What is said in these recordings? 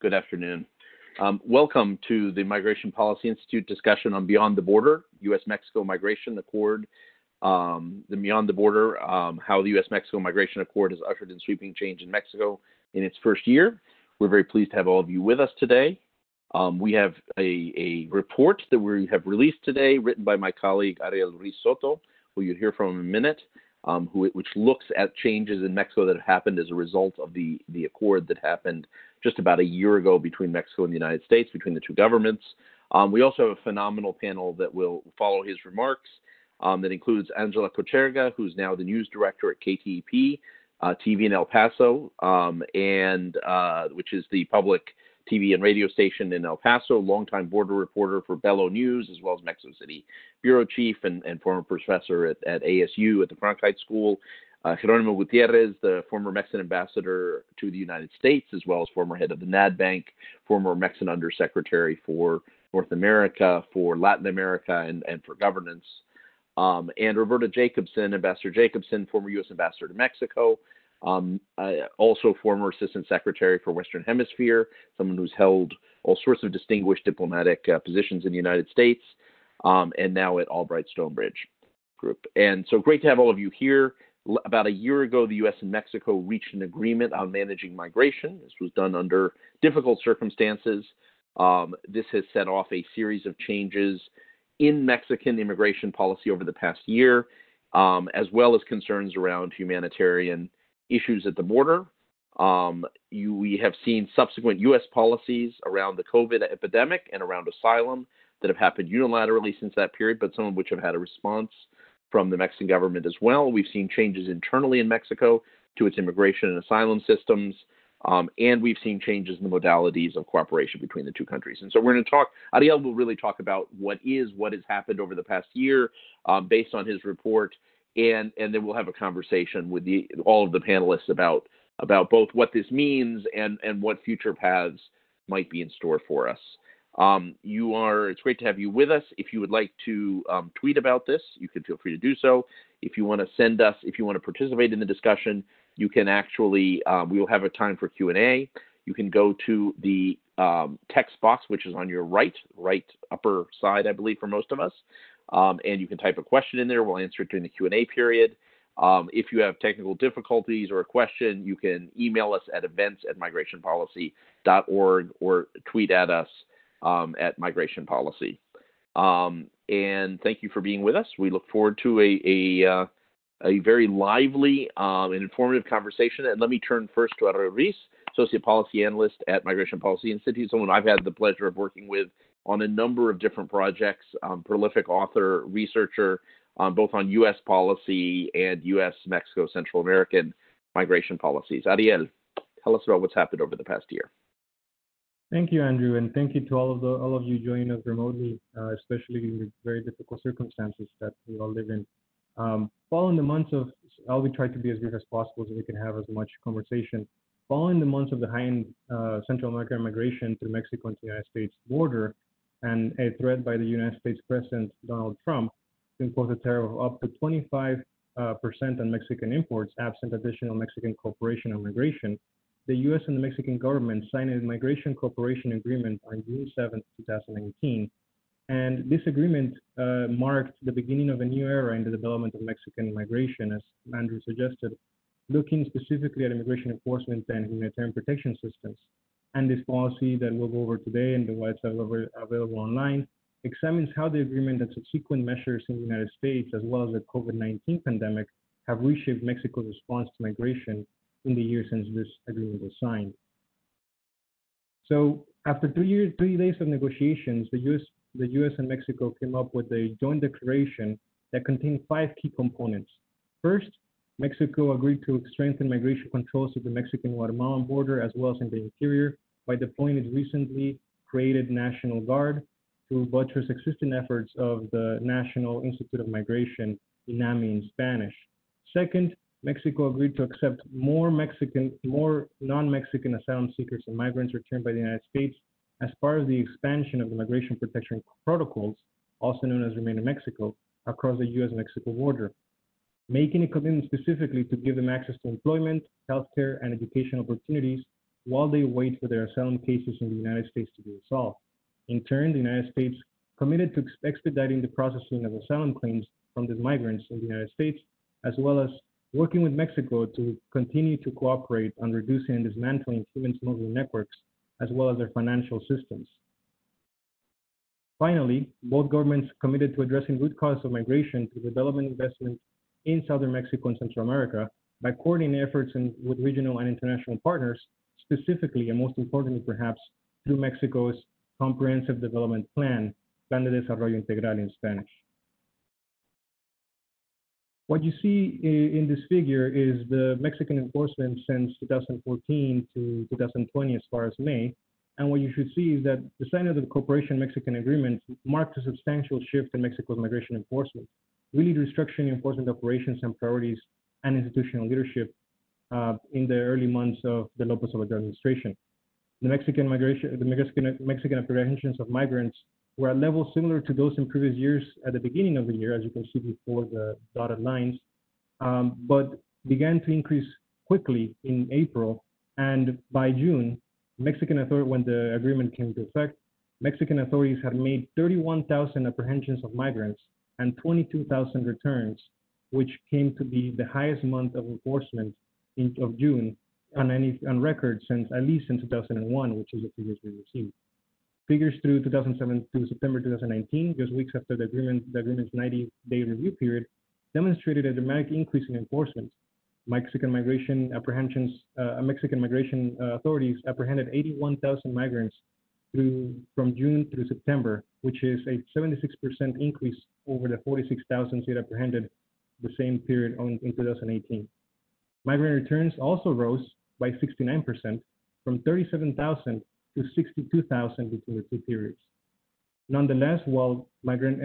Good afternoon. Um, welcome to the Migration Policy Institute discussion on Beyond the Border, U.S. Mexico Migration Accord. Um, the Beyond the Border, um, how the U.S. Mexico Migration Accord has ushered in sweeping change in Mexico in its first year. We're very pleased to have all of you with us today. Um, we have a, a, report that we have released today, written by my colleague Ariel Ruiz Soto, who you'll hear from in a minute, um, who, which looks at changes in Mexico that have happened as a result of the, the accord that happened just about a year ago between Mexico and the United States, between the two governments. Um, we also have a phenomenal panel that will follow his remarks um, that includes Angela Kocherga, who's now the news director at KTEP uh, TV in El Paso, um, and uh, which is the public TV and radio station in El Paso, longtime border reporter for Belo News, as well as Mexico City bureau chief and, and former professor at, at, ASU at the Cronkite School. Uh, Jeronimo Gutierrez, the former Mexican ambassador to the United States, as well as former head of the NAD Bank, former Mexican undersecretary for North America, for Latin America, and, and for governance. Um, and Roberta Jacobson, Ambassador Jacobson, former U.S. ambassador to Mexico, um, uh, also former assistant secretary for Western Hemisphere, someone who's held all sorts of distinguished diplomatic uh, positions in the United States, um, and now at Albright Stonebridge Group. And so great to have all of you here. About a year ago, the U.S. and Mexico reached an agreement on managing migration. This was done under difficult circumstances. Um, this has set off a series of changes in Mexican immigration policy over the past year, um, as well as concerns around humanitarian issues at the border. Um, you, we have seen subsequent U.S. policies around the COVID epidemic and around asylum that have happened unilaterally since that period, but some of which have had a response from the Mexican government as well. We've seen changes internally in Mexico to its immigration and asylum systems. Um, and we've seen changes in the modalities of cooperation between the two countries. And so we're going to talk, Ariel will really talk about what is, what has happened over the past year um, based on his report. And, and then we'll have a conversation with the, all of the panelists about, about both what this means and, and what future paths might be in store for us. Um, you are, it's great to have you with us. If you would like to um, tweet about this, you can feel free to do so. If you want to send us, if you want to participate in the discussion, you can actually, um, we will have a time for Q&A. You can go to the um, text box, which is on your right, right upper side, I believe, for most of us. Um, and you can type a question in there. We'll answer it during the Q&A period. Um, if you have technical difficulties or a question, you can email us at events at migrationpolicy.org or tweet at us um, at Migration Policy. Um, and thank you for being with us. We look forward to a, a uh, a very lively um, and informative conversation. And let me turn first to Ariel Ruiz, Associate Policy Analyst at Migration Policy Institute, someone I've had the pleasure of working with on a number of different projects, um, prolific author, researcher, um, both on U.S. policy and U.S., Mexico, Central American migration policies. Ariel, tell us about what's happened over the past year. Thank you, Andrew, and thank you to all of the, all of you joining us remotely, uh, especially in the very difficult circumstances that we all live in. Um, following the months of, I'll be trying to be as brief as possible so we can have as much conversation. Following the months of the heightened uh, Central American migration through Mexico and to the United States border, and a threat by the United States President Donald Trump to impose a tariff of up to 25 uh, percent on Mexican imports, absent additional Mexican cooperation on migration, the U.S. and the Mexican government signed a migration cooperation agreement on June 7, 2019, and this agreement uh, marked the beginning of a new era in the development of Mexican migration, as Andrew suggested, looking specifically at immigration enforcement and humanitarian protection systems. And this policy that we'll go over today and the what's available online examines how the agreement and subsequent measures in the United States, as well as the COVID-19 pandemic, have reshaped Mexico's response to migration in the years since this agreement was signed. So after three, years, three days of negotiations, the U.S the US and Mexico came up with a joint declaration that contained five key components. First, Mexico agreed to strengthen migration controls at the Mexican-Guatemalan border as well as in the interior by deploying its recently created National Guard to buttress existing efforts of the National Institute of Migration, INAMI in Spanish. Second, Mexico agreed to accept more Mexican, more non-Mexican asylum seekers and migrants returned by the United States as part of the expansion of the migration protection protocols, also known as Remain in Mexico, across the US-Mexico border, making a commitment specifically to give them access to employment, healthcare, and education opportunities while they wait for their asylum cases in the United States to be resolved. In turn, the United States committed to expediting the processing of asylum claims from these migrants in the United States, as well as working with Mexico to continue to cooperate on reducing and dismantling human smuggling networks, as well as their financial systems. Finally, both governments committed to addressing root causes of migration through development investment in southern Mexico and Central America by coordinating efforts in, with regional and international partners, specifically and most importantly perhaps through Mexico's Comprehensive Development Plan, Plan de Desarrollo Integral in Spanish. What you see in this figure is the Mexican enforcement since 2014 to 2020 as far as May. And what you should see is that the signing of the Cooperation-Mexican Agreement marked a substantial shift in Mexico's migration enforcement, really restructuring enforcement operations and priorities and institutional leadership uh, in the early months of the López Obrador administration. The Mexican migration, the Mexican, Mexican apprehensions of migrants were at levels similar to those in previous years at the beginning of the year, as you can see before the dotted lines, um, but began to increase quickly in April. And by June, Mexican authority, when the agreement came into effect, Mexican authorities had made 31,000 apprehensions of migrants and 22,000 returns, which came to be the highest month of enforcement in, of June on any on record since at least in 2001, which is the figures we received. Figures through 2007 to September 2019, just weeks after the agreement, the agreement's 90-day review period, demonstrated a dramatic increase in enforcement. Mexican migration apprehensions, uh, Mexican migration uh, authorities apprehended 81,000 migrants through from June through September, which is a 76% increase over the 46,000 they apprehended the same period on, in 2018. Migrant returns also rose by 69% from 37,000 to 62,000 between the two periods. Nonetheless, while migrant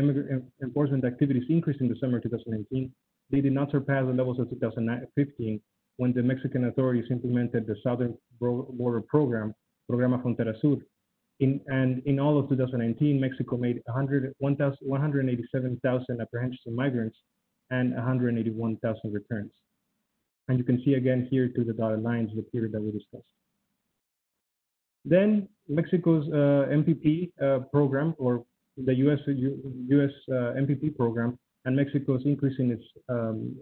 enforcement activities increased in the summer 2019, they did not surpass the levels of 2015 when the Mexican authorities implemented the Southern Border Program, Programa Frontera Sur. In, and in all of 2019, Mexico made 187,000 apprehensions of migrants and 181,000 returns. And you can see again here to the dotted lines the period that we discussed. Then Mexico's uh, MPP uh, program, or the US, US uh, MPP program, and Mexico's increase in its um,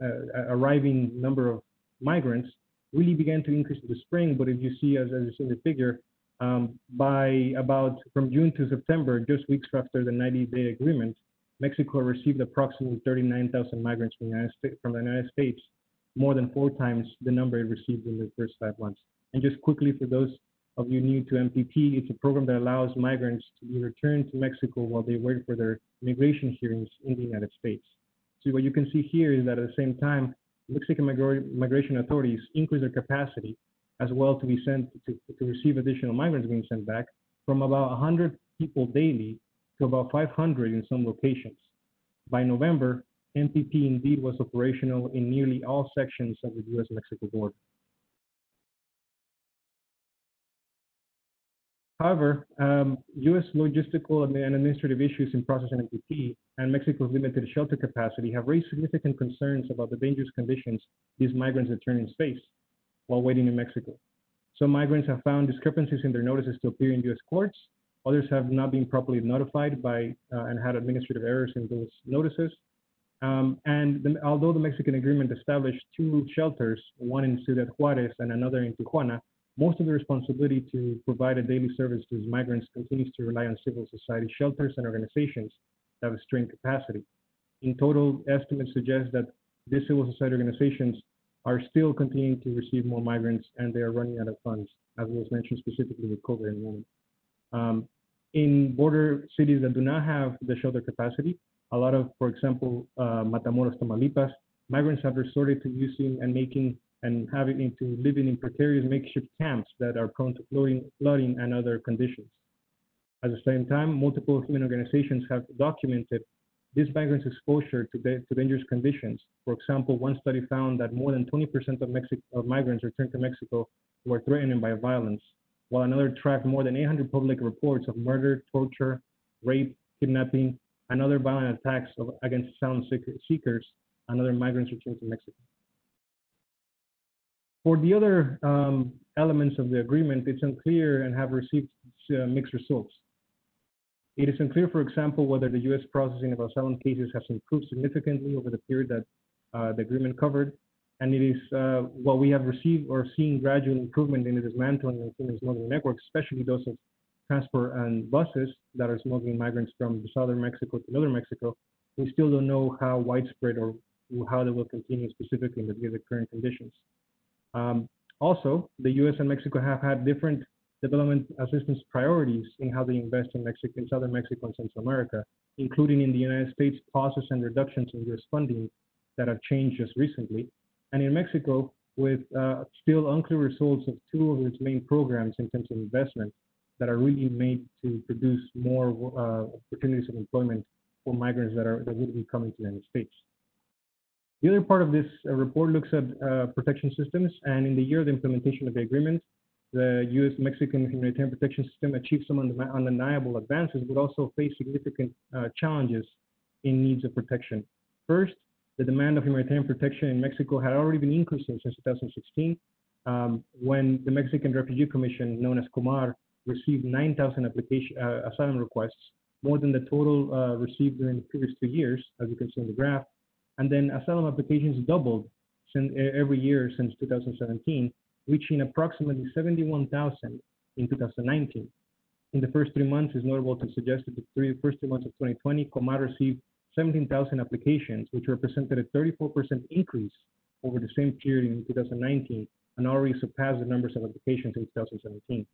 arriving number of migrants really began to increase in the spring. But if you see, as, as you see in the figure, um, by about from June to September, just weeks after the 90-day agreement, Mexico received approximately 39,000 migrants from the, United States, from the United States, more than four times the number it received in the first five months. And just quickly, for those of you new to MPP, it's a program that allows migrants to be returned to Mexico while they wait for their immigration hearings in the United States. So what you can see here is that at the same time, Mexican migration authorities increase their capacity as well to be sent to, to receive additional migrants being sent back from about 100 people daily to about 500 in some locations. By November, MPP indeed was operational in nearly all sections of the US-Mexico border. However, um, U.S. logistical and administrative issues in processing MPP and Mexico's limited shelter capacity have raised significant concerns about the dangerous conditions these migrants returning face while waiting in Mexico. Some migrants have found discrepancies in their notices to appear in U.S. courts. Others have not been properly notified by uh, and had administrative errors in those notices. Um, and the, although the Mexican agreement established two shelters, one in Ciudad Juarez and another in Tijuana, most of the responsibility to provide a daily service to these migrants continues to rely on civil society shelters and organizations that have a strained capacity. In total, estimates suggest that these civil society organizations are still continuing to receive more migrants and they are running out of funds, as was mentioned specifically with COVID enrollment. Um, in border cities that do not have the shelter capacity, a lot of, for example, uh, Matamoros, Tamaulipas, migrants have resorted to using and making and having into living in precarious makeshift camps that are prone to flooding, flooding and other conditions. At the same time, multiple human organizations have documented this migrants' exposure to, to dangerous conditions. For example, one study found that more than 20% of, Mexi of migrants returned to Mexico were threatened by violence, while another tracked more than 800 public reports of murder, torture, rape, kidnapping, and other violent attacks of, against asylum seekers and other migrants returned to Mexico. For the other um, elements of the agreement, it's unclear and have received uh, mixed results. It is unclear, for example, whether the U.S. processing of asylum cases has improved significantly over the period that uh, the agreement covered, and it is uh, what we have received or seen gradual improvement in the dismantling of human smuggling networks, especially those of transport and buses that are smuggling migrants from southern Mexico to northern Mexico. We still don't know how widespread or how they will continue specifically in the, the current conditions. Um, also, the U.S. and Mexico have had different development assistance priorities in how they invest in Mexico, in southern Mexico and Central America, including in the United States pauses and reductions in U.S. funding that have changed just recently, and in Mexico with uh, still unclear results of two of its main programs in terms of investment that are really made to produce more uh, opportunities of employment for migrants that are that would be coming to the United States. The other part of this uh, report looks at uh, protection systems, and in the year of the implementation of the agreement, the U.S.-Mexican humanitarian protection system achieved some undeniable advances, but also faced significant uh, challenges in needs of protection. First, the demand of humanitarian protection in Mexico had already been increasing since 2016, um, when the Mexican Refugee Commission, known as COMAR, received 9,000 application uh, asylum requests, more than the total uh, received during the previous two years, as you can see in the graph. And then asylum applications doubled every year since 2017, reaching approximately 71,000 in 2019. In the first three months, it's notable to suggest that the three, first three months of 2020, Comar received 17,000 applications, which represented a 34% increase over the same period in 2019 and already surpassed the numbers of applications in 2017.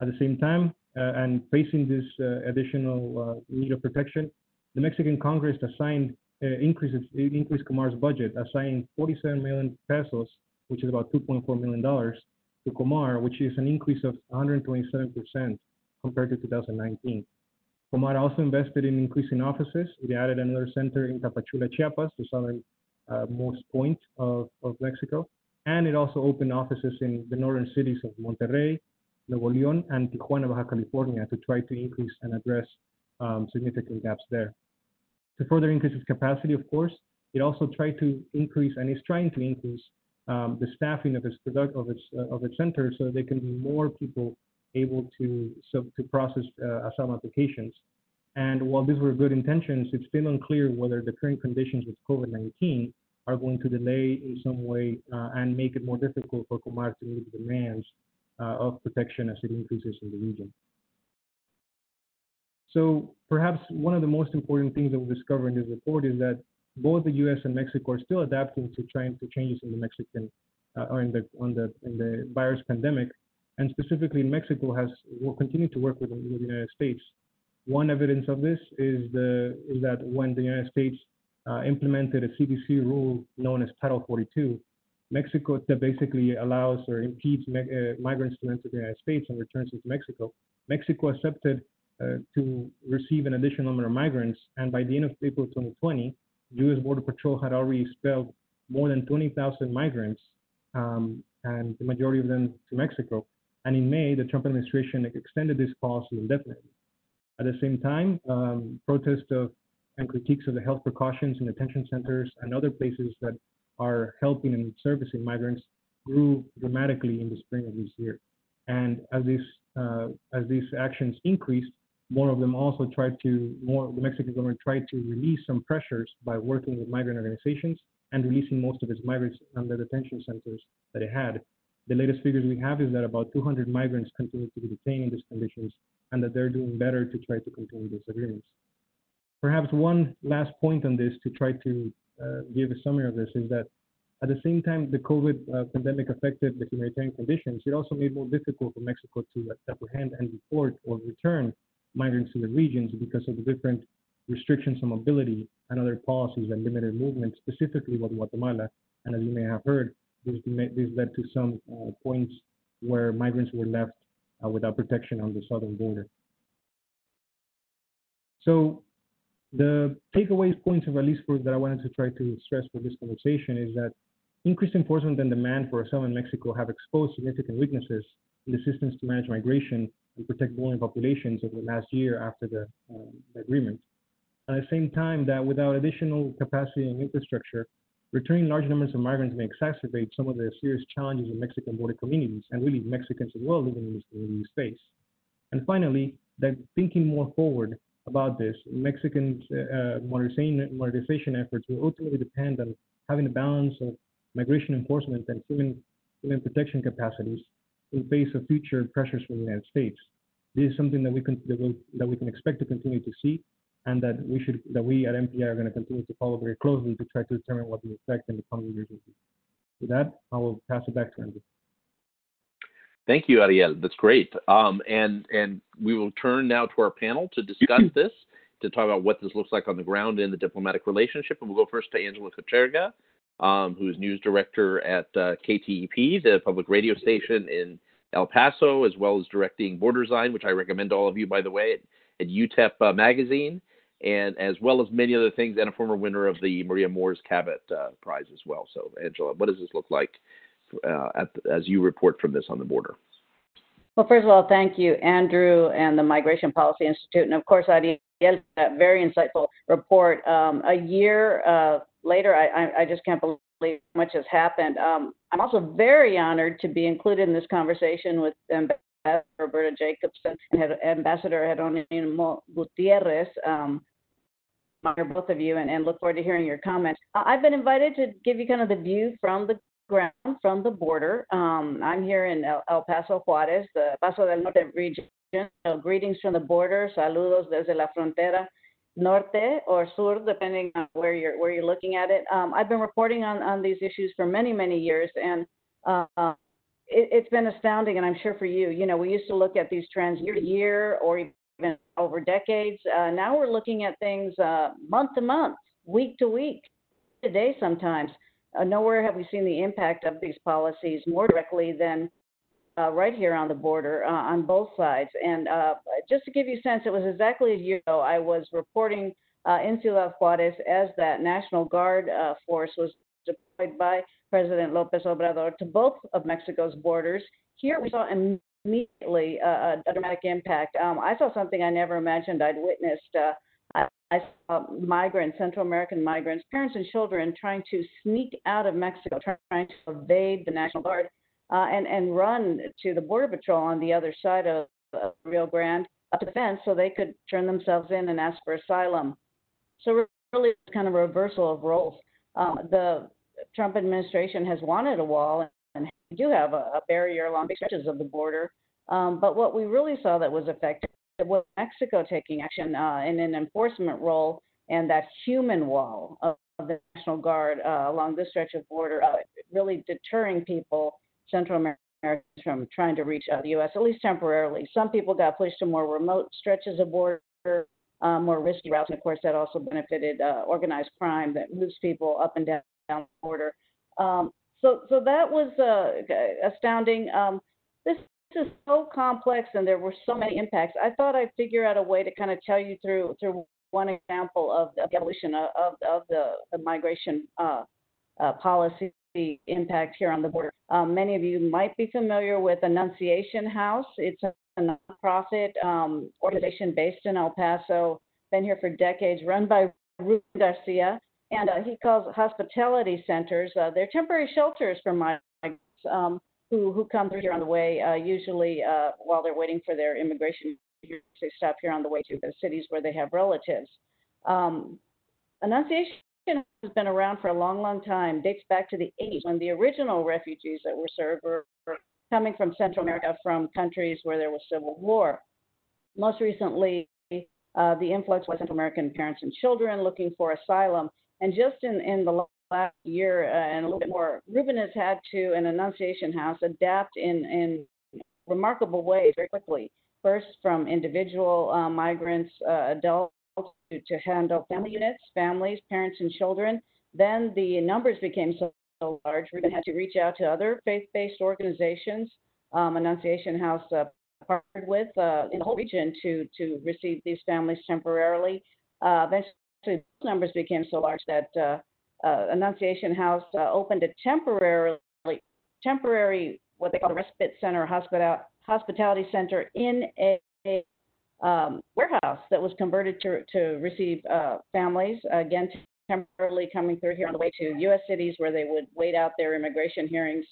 At the same time, uh, and facing this uh, additional uh, need of protection, the Mexican Congress assigned uh, increases increased Comar's budget, assigning 47 million pesos which is about $2.4 million, to Comar, which is an increase of 127% compared to 2019. Comar also invested in increasing offices. It added another center in Tapachula, Chiapas, the southernmost uh, point of, of Mexico. And it also opened offices in the northern cities of Monterrey, Nuevo León, and Tijuana, Baja California to try to increase and address um, significant gaps there. To further increase its capacity, of course, it also tried to increase and is trying to increase um, the staffing of its product of its uh, of its center so there can be more people able to so to process uh, asylum applications. And while these were good intentions, it's still unclear whether the current conditions with COVID-19 are going to delay in some way uh, and make it more difficult for Comar to meet the demands uh, of protection as it increases in the region. So perhaps one of the most important things that we discover in this report is that both the U.S. and Mexico are still adapting to trying to changes in the Mexican uh, or in the on the in the virus pandemic, and specifically Mexico has will continue to work with, with the United States. One evidence of this is the is that when the United States uh, implemented a CDC rule known as Title 42, Mexico that basically allows or impedes uh, migrants to enter the United States and returns them to Mexico. Mexico accepted to receive an additional number of migrants, and by the end of April 2020, U.S. Border Patrol had already expelled more than 20,000 migrants, um, and the majority of them to Mexico. And in May, the Trump administration extended this policy indefinitely. At the same time, um, protests of and critiques of the health precautions in detention centers and other places that are helping and servicing migrants grew dramatically in the spring of this year. And as these uh, as these actions increased, more of them also tried to, more the Mexican government tried to release some pressures by working with migrant organizations and releasing most of its migrants from the detention centers that it had. The latest figures we have is that about 200 migrants continue to be detained in these conditions and that they're doing better to try to continue these agreements. Perhaps one last point on this to try to uh, give a summary of this is that at the same time the COVID uh, pandemic affected the humanitarian conditions, it also made more difficult for Mexico to apprehend and report or return migrants to the regions because of the different restrictions on mobility and other policies that limited movement, specifically with Guatemala. And as you may have heard, this, this led to some uh, points where migrants were left uh, without protection on the southern border. So the takeaways points of at least for, that I wanted to try to stress for this conversation is that increased enforcement and demand for asylum in Mexico have exposed significant weaknesses the systems to manage migration and protect vulnerable populations over the last year after the, um, the agreement. At the same time, that without additional capacity and infrastructure, returning large numbers of migrants may exacerbate some of the serious challenges of Mexican border communities and really Mexicans as well living in these communities face. And finally, that thinking more forward about this, Mexican uh, modernization, modernization efforts will ultimately depend on having a balance of migration enforcement and human, human protection capacities in face of future pressures from the United States. This is something that we can that, will, that we can expect to continue to see, and that we should that we at MPI are going to continue to follow very closely to try to determine what the effect in the coming years will be. With that, I will pass it back to Andrew. Thank you, Ariel. That's great. Um, and and we will turn now to our panel to discuss this, to talk about what this looks like on the ground in the diplomatic relationship. And we'll go first to Angela Kocherga, um, who is news director at uh, KTEP, the public radio station in El Paso, as well as directing Borderzine, which I recommend to all of you, by the way, at, at UTEP uh, Magazine, and as well as many other things, and a former winner of the Maria Moors Cabot uh, Prize as well. So, Angela, what does this look like uh, the, as you report from this on the border? Well, first of all, thank you, Andrew, and the Migration Policy Institute, and of course, Ariel, that very insightful report. Um, a year later, I, I, just can't believe much has happened. Um, I'm also very honored to be included in this conversation with Ambassador Roberta Jacobson and Ambassador Jeronimo Gutierrez. Um, honor both of you and, and, look forward to hearing your comments. I've been invited to give you kind of the view from the ground, from the border. Um, I'm here in El, El, Paso Juarez, the Paso del Norte region. So greetings from the border. Saludos desde la frontera norte or sur, depending on where you're where you're looking at it. Um, I've been reporting on on these issues for many many years, and uh, it, has been astounding. And I'm sure for you, you know, we used to look at these trends year to year or even over decades. Uh, now we're looking at things uh, month to month, week to week, today sometimes. Uh, nowhere have we seen the impact of these policies more directly than uh, right here on the border uh, on both sides. And uh, just to give you a sense, it was exactly a year ago I was reporting uh, in Ciudad Juarez as that National Guard uh, force was deployed by President Lopez Obrador to both of Mexico's borders. Here we saw immediately uh, a dramatic impact. Um, I saw something I never imagined I'd witnessed. I, I saw migrants, Central American migrants, parents and children trying to sneak out of Mexico, trying to evade the National Guard uh, and and run to the border patrol on the other side of uh, Rio Grande up the fence so they could turn themselves in and ask for asylum. So really, kind of a reversal of roles. Um, the Trump administration has wanted a wall, and we do have a, a barrier along stretches of the border. Um, but what we really saw that was effective was Mexico taking action uh, in an enforcement role and that human wall of, of the National Guard uh, along this stretch of border, uh, really deterring people Central Americans from trying to reach uh, the U.S., at least temporarily. Some people got pushed to more remote stretches of border, uh, more risky routes, and of course, that also benefited uh, organized crime that moves people up and down, down the border. Um, so, so that was uh, astounding. Um, this is so complex, and there were so many impacts. I thought I'd figure out a way to kind of tell you through through one example of the evolution of, of, of the, the migration uh, uh, policy the impact here on the border. Um, many of you might be familiar with Annunciation House. It's a nonprofit um, organization based in El Paso, been here for decades, run by Ruben Garcia. And uh, he calls hospitality centers, uh, they're temporary shelters for migrants um, who, who come through here on the way, uh, usually uh, while they're waiting for their immigration. They stop here on the way to the cities where they have relatives. Um, Annunciation has been around for a long, long time, dates back to the 80s when the original refugees that were served were coming from Central America from countries where there was civil war. Most recently, uh, the influx was Central American parents and children looking for asylum. And just in, in the last year uh, and a little bit more, Ruben has had to, an Annunciation House, adapt in, in remarkable ways very quickly. First, from individual uh, migrants, uh, adults, to, handle family units, families, parents, and children. Then the numbers became so, so large, we had to reach out to other faith-based organizations. Um, Annunciation House uh, partnered with uh, in the whole region to to receive these families temporarily. Uh, eventually, numbers became so large that uh, uh, Annunciation House uh, opened a temporary temporary what they call a respite center, hospital hospitality center in a, a um, warehouse that was converted to, to receive uh, families, again, temporarily coming through here on the way to U.S. cities where they would wait out their immigration hearings.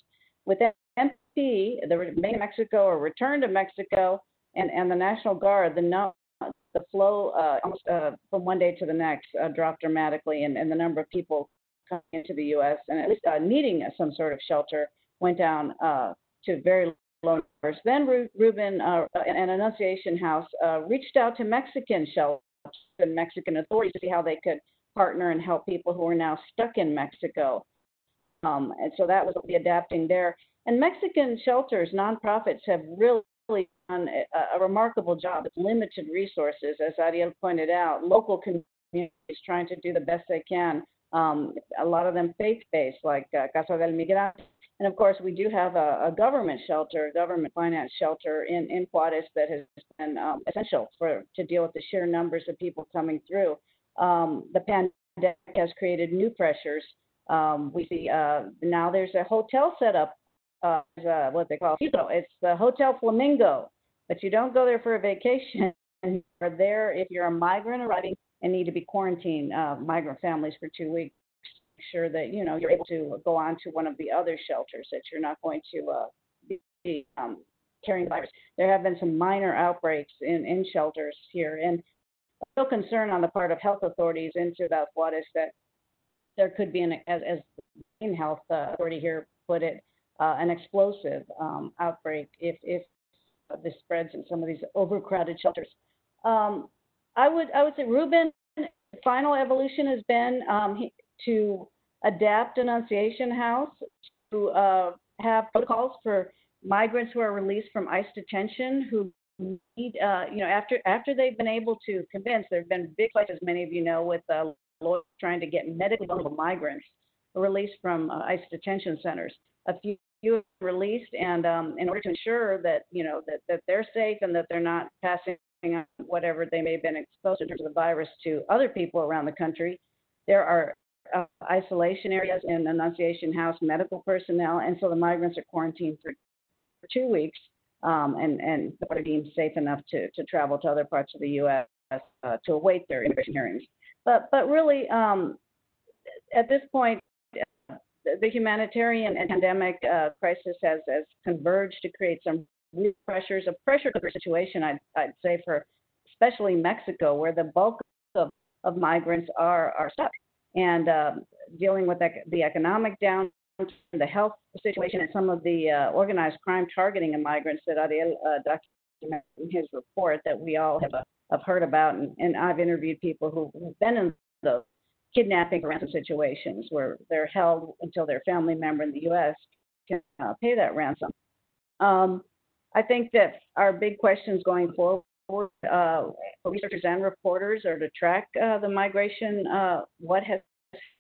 With MP, the remain in Mexico or return to Mexico, and, and the National Guard, the no, the flow uh, almost uh, from one day to the next uh, dropped dramatically, and, and the number of people coming into the U.S. and at least uh, needing some sort of shelter went down uh, to very low numbers. Then Ruben uh, and Annunciation House reached out to Mexican shelters and Mexican authorities to see how they could partner and help people who are now stuck in Mexico. Um, and so that was the adapting there. And Mexican shelters, nonprofits, have really done a, a remarkable job with limited resources, as Ariel pointed out. Local communities trying to do the best they can. Um, a lot of them faith-based, like uh, Casa del Migrante. And of course, we do have a, a government shelter, a government finance shelter in, in Juarez that has been um, essential for to deal with the sheer numbers of people coming through. Um, the pandemic has created new pressures. Um, we see uh, now there's a hotel set up, uh, uh, what they call it's the Hotel Flamingo, but you don't go there for a vacation. You're there if you're a migrant arriving and need to be quarantined, uh, migrant families for two weeks sure that you know you're able to go on to one of the other shelters that you're not going to uh, be um, carrying the virus. There have been some minor outbreaks in, in shelters here, and real concern on the part of health authorities in Ciudad Juarez that there could be an, as, as in health uh, authority here put it, uh, an explosive um, outbreak if if this spreads in some of these overcrowded shelters. Um, I would I would say Ruben final evolution has been um, he, to adapt Annunciation House to uh, have protocols for migrants who are released from ICE detention who need, uh, you know, after after they've been able to convince, there have been big fights, as many of you know, with uh, lawyers trying to get medically vulnerable migrants released from uh, ICE detention centers. A few released, and um, in order to ensure that you know that, that they're safe and that they're not passing on whatever they may have been exposed to the virus to other people around the country, there are uh, isolation areas in Annunciation House medical personnel, and so the migrants are quarantined for, for two weeks, um, and and are deemed safe enough to to travel to other parts of the U.S. Uh, to await their immigration hearings. But but really, um, at this point, the humanitarian and pandemic uh, crisis has has converged to create some real pressures, a pressure cooker situation, I'd I'd say for especially Mexico, where the bulk of, of migrants are are stuck and uh, dealing with the economic downturn, the health situation, and some of the uh, organized crime targeting of migrants that Ariel uh, documented in his report that we all have, uh, have heard about. And, and, I've interviewed people who, have been in those kidnapping ransom situations where they're held until their family member in the U.S. can uh, pay that ransom. Um, I think that our big questions going forward uh, researchers and reporters are to track uh, the migration, uh, what has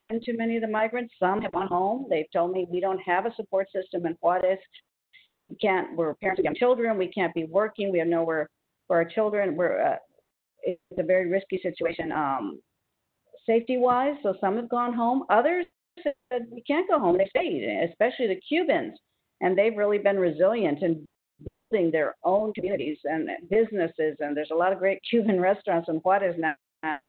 happened to many of the migrants. Some have gone home. They've told me we don't have a support system in Juarez. We can't, we're parents of young children. We can't be working. We have nowhere for our children. We're, uh, it's a very risky situation um, safety wise. So some have gone home. Others said we can't go home. They stayed, especially the Cubans. And they've really been resilient and building their own communities and businesses. And there's a lot of great Cuban restaurants in Juarez now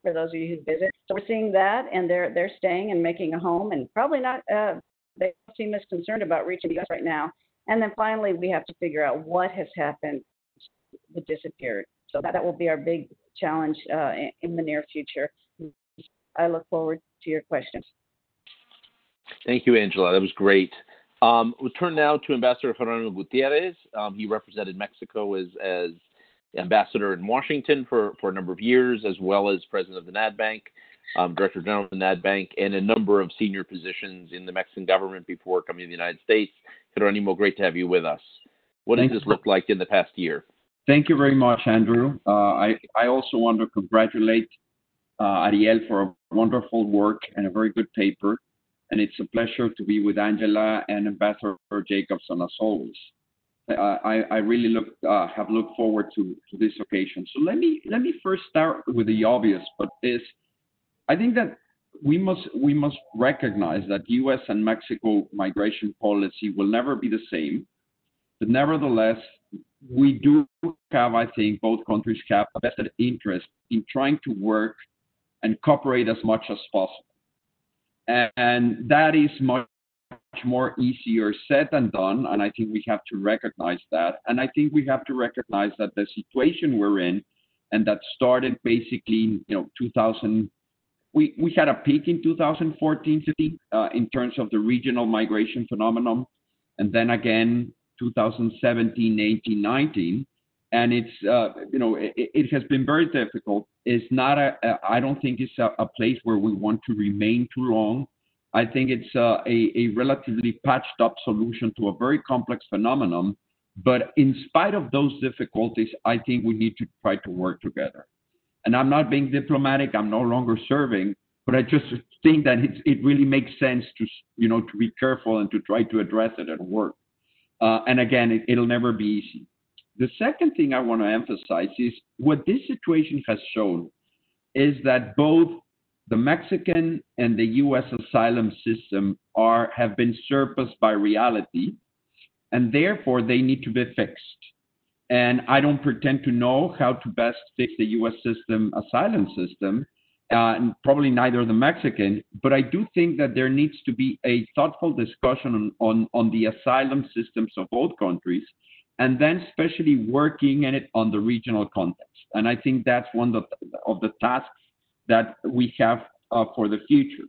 for those of you who visit. So we're seeing that, and they're they're staying and making a home, and probably not. Uh, they seem as concerned about reaching the U.S. right now. And then finally, we have to figure out what has happened that disappeared. So that, that will be our big challenge uh, in, in the near future. I look forward to your questions. Thank you, Angela. That was great. Um, we'll turn now to Ambassador Jeronimo Gutierrez. Um, he represented Mexico as, as ambassador in Washington for, for a number of years, as well as president of the NADBank, um, director general of the NADBank, and a number of senior positions in the Mexican government before coming to the United States. Jeronimo, great to have you with us. What Thank does this look like in the past year? Thank you very much, Andrew. Uh, I, I also want to congratulate uh, Ariel for a wonderful work and a very good paper and it's a pleasure to be with Angela and Ambassador Jacobson as always. I, I really look uh, have looked forward to, to this occasion. So let me let me first start with the obvious, but is I think that we must we must recognize that U.S. and Mexico migration policy will never be the same. But nevertheless, we do have, I think, both countries have a vested interest in trying to work and cooperate as much as possible. And that is much more easier said than done. And I think we have to recognize that. And I think we have to recognize that the situation we're in, and that started basically, you know, 2000. We, we had a peak in 2014, 15, uh, in terms of the regional migration phenomenon, and then again 2017, 18, 19 and it's uh, you know it, it, has been very difficult. It's not a, a I don't think it's a, a, place where we want to remain too long. I think it's a, a, a relatively patched up solution to a very complex phenomenon. But in spite of those difficulties, I think we need to try to work together. And I'm not being diplomatic. I'm no longer serving, but I just think that it, it really makes sense to you know to be careful and to try to address it at work. Uh, and again, it, it'll never be easy. The second thing I want to emphasize is what this situation has shown is that both the Mexican and the US asylum system are have been surpassed by reality and therefore they need to be fixed. And I don't pretend to know how to best fix the US system asylum system, uh, and probably neither the Mexican, but I do think that there needs to be a thoughtful discussion on, on, on the asylum systems of both countries and then especially working in it on the regional context. And I think that's one of the, of the tasks that we have uh, for the future.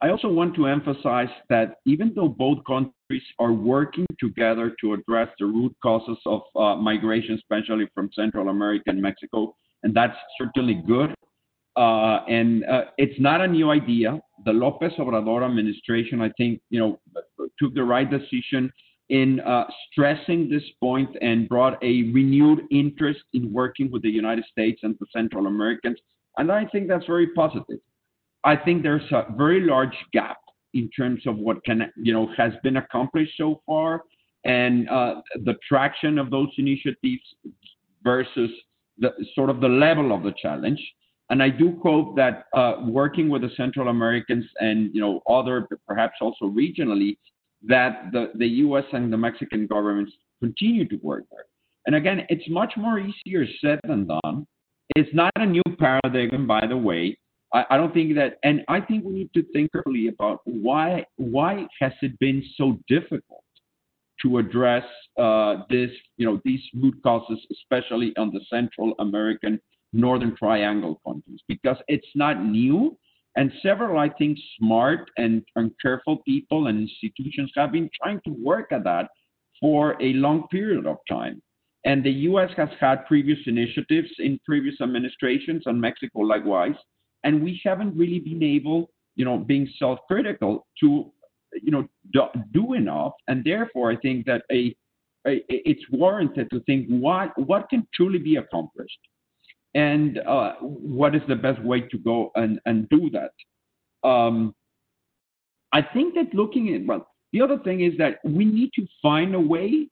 I also want to emphasize that even though both countries are working together to address the root causes of uh, migration, especially from Central America and Mexico, and that's certainly good. Uh, and uh, it's not a new idea. The Lopez Obrador administration, I think, you know, took the right decision in uh, stressing this point and brought a renewed interest in working with the United States and the Central Americans. And I think that's very positive. I think there's a very large gap in terms of what can you know has been accomplished so far and uh, the traction of those initiatives versus the sort of the level of the challenge. And I do hope that uh, working with the Central Americans and you know other perhaps also regionally that the, the US and the Mexican governments continue to work there. And again, it's much more easier said than done. It's not a new paradigm, by the way. I, I don't think that, and I think we need to think carefully about why why has it been so difficult to address uh, this, you know, these root causes, especially on the Central American Northern Triangle countries, because it's not new. And several, I think, smart and, and careful people and institutions have been trying to work at that for a long period of time. And the US has had previous initiatives in previous administrations, and Mexico likewise. And we haven't really been able, you know, being self critical to, you know, do, do, enough. And therefore, I think that a, a, it's warranted to think what, what can truly be accomplished and uh, what is the best way to go and, and do that. Um, I think that looking at, well, the other thing is that we need to find a way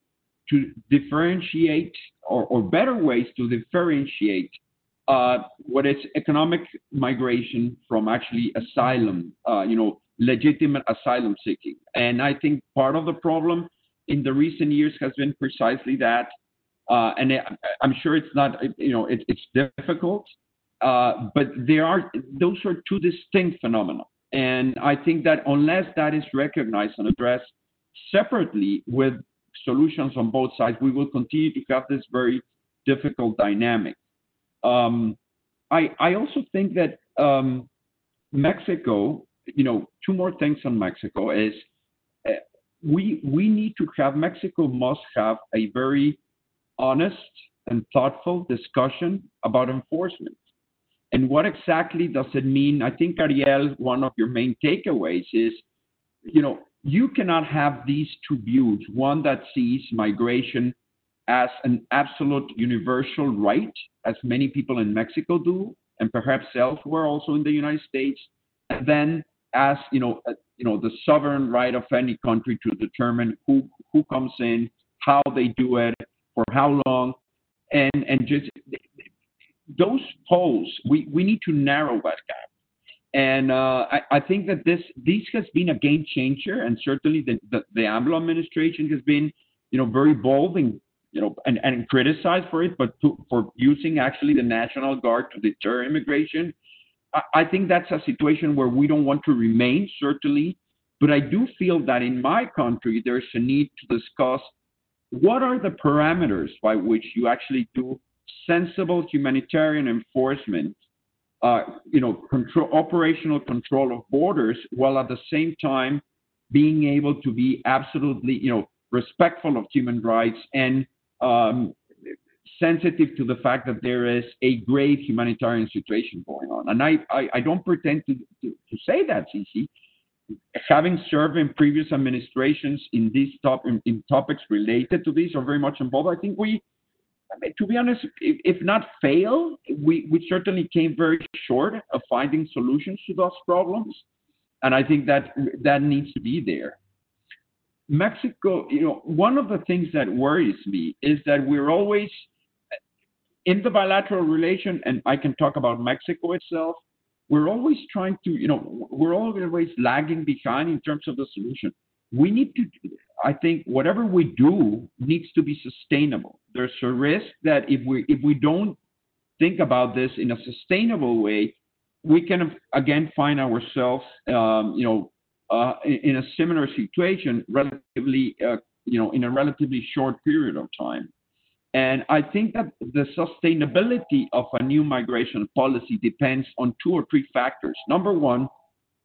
to differentiate or, or better ways to differentiate uh, what is economic migration from actually asylum, uh, you know, legitimate asylum seeking. And I think part of the problem in the recent years has been precisely that uh, and it, I'm sure it's not, you know, it, it's difficult, uh, but there are those are two distinct phenomena. And I think that unless that is recognized and addressed separately with solutions on both sides, we will continue to have this very difficult dynamic. Um, I, I also think that um, Mexico, you know, two more things on Mexico is uh, we we need to have Mexico must have a very honest and thoughtful discussion about enforcement. And what exactly does it mean? I think, Ariel, one of your main takeaways is, you know, you cannot have these two views one that sees migration as an absolute universal right, as many people in Mexico do, and perhaps elsewhere also in the United States, and then as you know, uh, you know, the sovereign right of any country to determine who who comes in, how they do it, for how long, and and just those polls. we, we need to narrow that gap. And uh, I, I think that this this has been a game changer, and certainly the, the, the AMLO administration has been, you know, very bold and you know and, and criticized for it, but to, for using actually the National Guard to deter immigration. I think that's a situation where we don't want to remain, certainly. But I do feel that in my country, there's a need to discuss what are the parameters by which you actually do sensible humanitarian enforcement, uh, you know, control, operational control of borders, while at the same time being able to be absolutely, you know, respectful of human rights and um, sensitive to the fact that there is a grave humanitarian situation going on. And I, I, I don't pretend to, to, to, say that, Cici. Having served in previous administrations in these top in, in, topics related to this are very much involved, I think we, I mean, to be honest, if, if not fail, we, we certainly came very short of finding solutions to those problems. And I think that that needs to be there. Mexico, you know, one of the things that worries me is that we're always in the bilateral relation, and I can talk about Mexico itself, we're always trying to, you know, we're always lagging behind in terms of the solution. We need to, I think, whatever we do needs to be sustainable. There's a risk that if we if we don't think about this in a sustainable way, we can again find ourselves, um, you know, uh, in a similar situation, relatively, uh, you know, in a relatively short period of time. And I think that the sustainability of a new migration policy depends on two or three factors. Number one,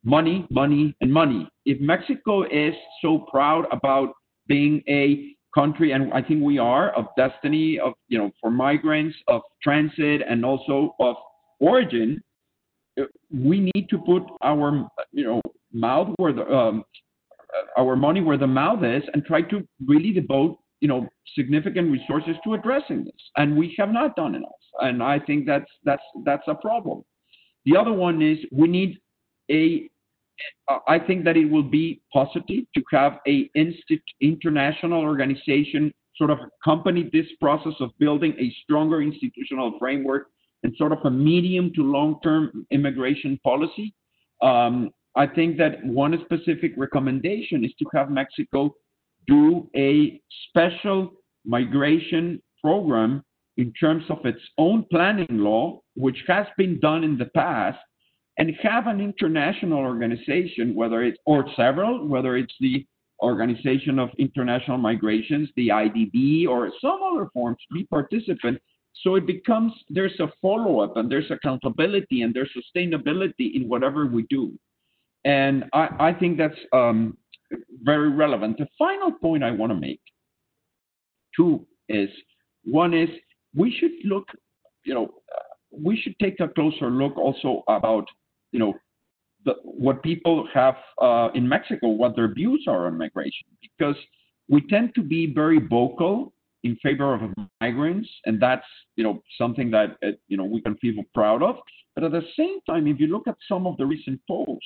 money, money, and money. If Mexico is so proud about being a country, and I think we are, of destiny, of you know, for migrants, of transit, and also of origin, we need to put our you know mouth where the um, our money where the mouth is, and try to really devote you know, significant resources to addressing this, and we have not done enough. And I think that's that's that's a problem. The other one is we need a. I think that it will be positive to have a international organization sort of accompany this process of building a stronger institutional framework and sort of a medium to long-term immigration policy. Um, I think that one specific recommendation is to have Mexico do a special migration program in terms of its own planning law, which has been done in the past, and have an international organization, whether it's or several, whether it's the Organization of International Migrations, the IDB, or some other forms, be participant. So it becomes there's a follow up and there's accountability and there's sustainability in whatever we do. And I, I think that's um, very relevant. The final point I want to make, two, is one is we should look, you know, we should take a closer look also about, you know, the, what people have uh, in Mexico, what their views are on migration, because we tend to be very vocal in favor of migrants, and that's you know something that uh, you know we can feel proud of. But at the same time, if you look at some of the recent polls,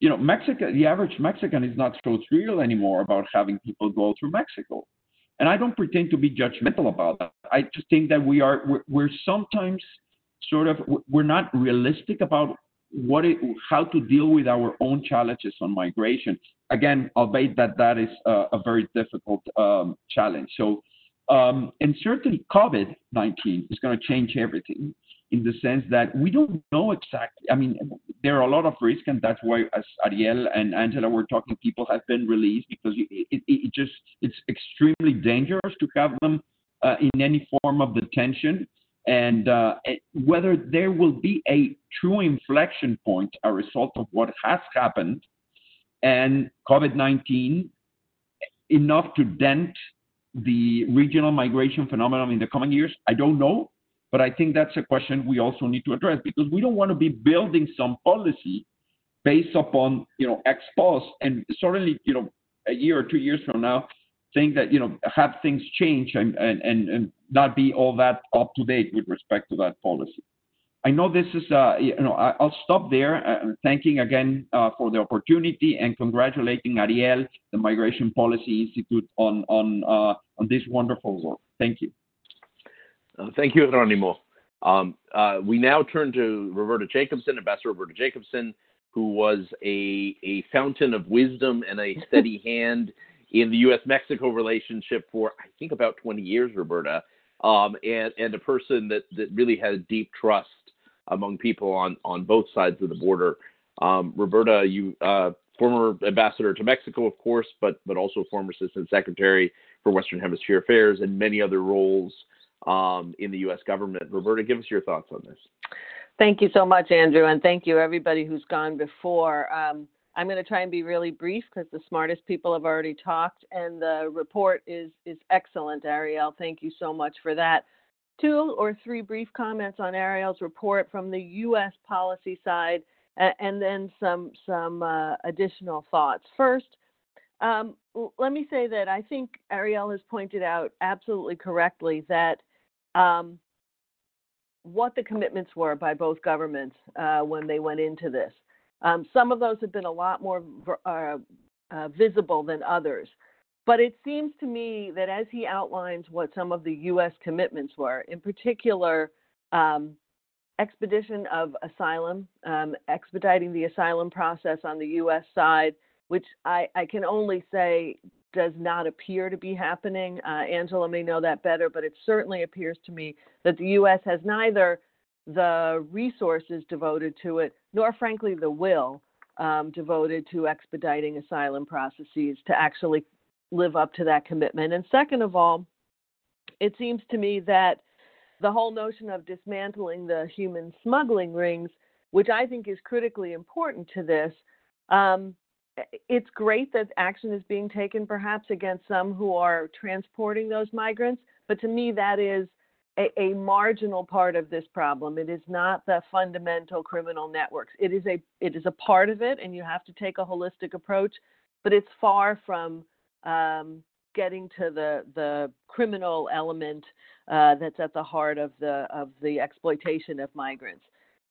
you know, Mexico, the average Mexican is not so thrilled anymore about having people go through Mexico. And I don't pretend to be judgmental about that. I just think that we are, we're, we're sometimes sort of, we're not realistic about what it, how to deal with our own challenges on migration. Again, albeit that that is a, a very difficult um, challenge. So, um, and certainly COVID-19 is going to change everything in the sense that we don't know exactly. I mean, there are a lot of risks, and that's why, as Ariel and Angela were talking, people have been released because it, it, it just it's extremely dangerous to have them uh, in any form of detention. And uh, whether there will be a true inflection point, a result of what has happened, and COVID 19 enough to dent the regional migration phenomenon in the coming years, I don't know. But I think that's a question we also need to address because we don't want to be building some policy based upon, you know, ex post and suddenly, you know, a year or two years from now, think that, you know, have things change and, and, and not be all that up to date with respect to that policy. I know this is, uh, you know, I'll stop there. Uh, thanking again uh, for the opportunity and congratulating Ariel, the Migration Policy Institute, on on uh, on this wonderful work. Thank you. Uh, thank you, Geronimo. Um, uh, we now turn to Roberta Jacobson, Ambassador Roberta Jacobson, who was a, a fountain of wisdom and a steady hand in the U.S. Mexico relationship for, I think, about 20 years, Roberta, um, and, and a person that, that really had deep trust among people on on both sides of the border. Um, Roberta, you uh, former ambassador to Mexico, of course, but but also former assistant secretary for Western Hemisphere Affairs and many other roles um, in the U.S. government. Roberta, give us your thoughts on this. Thank you so much, Andrew, and thank you everybody who's gone before. Um, I'm going to try and be really brief because the smartest people have already talked, and the report is is excellent, Ariel. Thank you so much for that. Two or three brief comments on Ariel's report from the U.S. policy side, and then some some uh, additional thoughts. First, um, let me say that I think Ariel has pointed out absolutely correctly that um, what the commitments were by both governments uh, when they went into this. Um, some of those have been a lot more uh, uh, visible than others. But it seems to me that as he outlines what some of the U.S. commitments were, in particular, um, expedition of asylum, um, expediting the asylum process on the U.S. side, which I, I, can only say does not appear to be happening. Uh, Angela may know that better, but it certainly appears to me that the U.S. has neither the resources devoted to it, nor frankly the will um, devoted to expediting asylum processes to actually live up to that commitment. And second of all, it seems to me that the whole notion of dismantling the human smuggling rings, which I think is critically important to this, um, it's great that action is being taken perhaps against some who are transporting those migrants, but to me that is a, a, marginal part of this problem. It is not the fundamental criminal networks. It is a it is a part of it, and you have to take a holistic approach, but it's far from um, getting to the the criminal element uh, that's at the heart of the of the exploitation of migrants.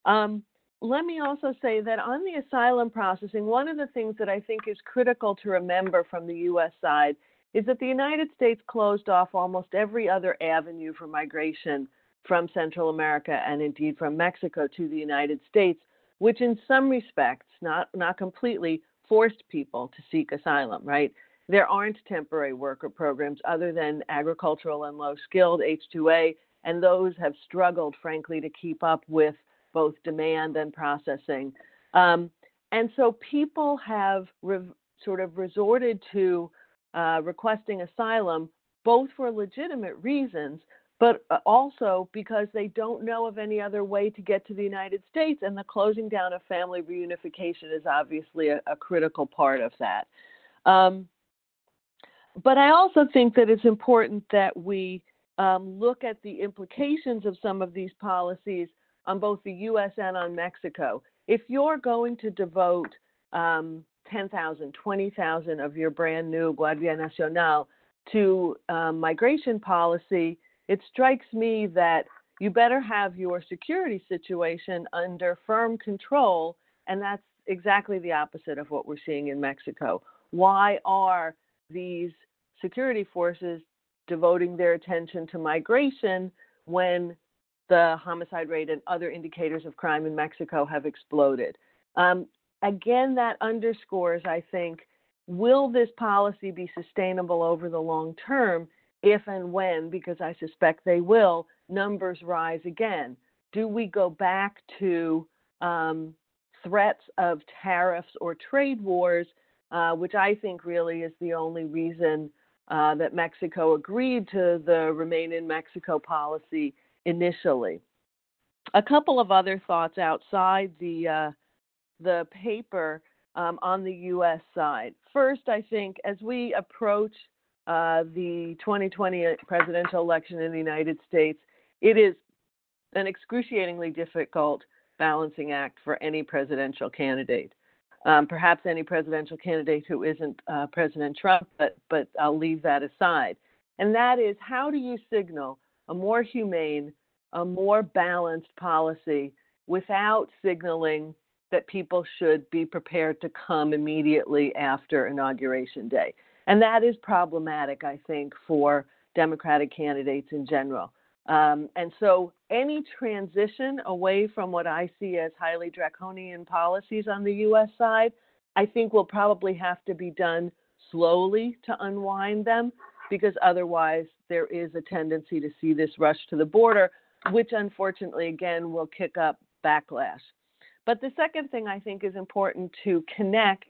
Um, let me also say that on the asylum processing, one of the things that I think is critical to remember from the U.S. side is that the United States closed off almost every other avenue for migration from Central America and indeed from Mexico to the United States, which in some respects, not, not completely, forced people to seek asylum, right? There aren't temporary worker programs other than agricultural and low skilled H2A, and those have struggled, frankly, to keep up with both demand and processing. Um, and so people have re- sort of resorted to uh, requesting asylum, both for legitimate reasons, but uh, also because they don't know of any other way to get to the United States. And the closing down of family reunification is obviously a, a critical part of that. Um, but I also think that it's important that we um, look at the implications of some of these policies on both the U.S. and on Mexico. If you're going to devote um, 10,000, 20,000 of your brand new Guardia Nacional to um, migration policy, it strikes me that you better have your security situation under firm control, and that's exactly the opposite of what we're seeing in Mexico. Why are these security forces devoting their attention to migration when the homicide rate and other indicators of crime in Mexico have exploded? Um, again, that underscores, I think, will this policy be sustainable over the long term if and when, because I suspect they will, numbers rise again? Do we go back to um, threats of tariffs or trade wars, uh, which I think really is the only reason uh, that Mexico agreed to the Remain in Mexico policy initially? A couple of other thoughts outside the uh, the paper um, on the U.S. side. First, I think as we approach uh, the 2020 presidential election in the United States, it is an excruciatingly difficult balancing act for any presidential candidate. Um, perhaps any presidential candidate who isn't uh, President Trump, but, but I'll leave that aside. And that is how do you signal a more humane, a more balanced policy without signaling that people should be prepared to come immediately after Inauguration Day. And that is problematic, I think, for Democratic candidates in general. Um, and so any transition away from what I see as highly draconian policies on the U.S. side, I think will probably have to be done slowly to unwind them because otherwise there is a tendency to see this rush to the border, which unfortunately, again, will kick up backlash. But the second thing I think is important to connect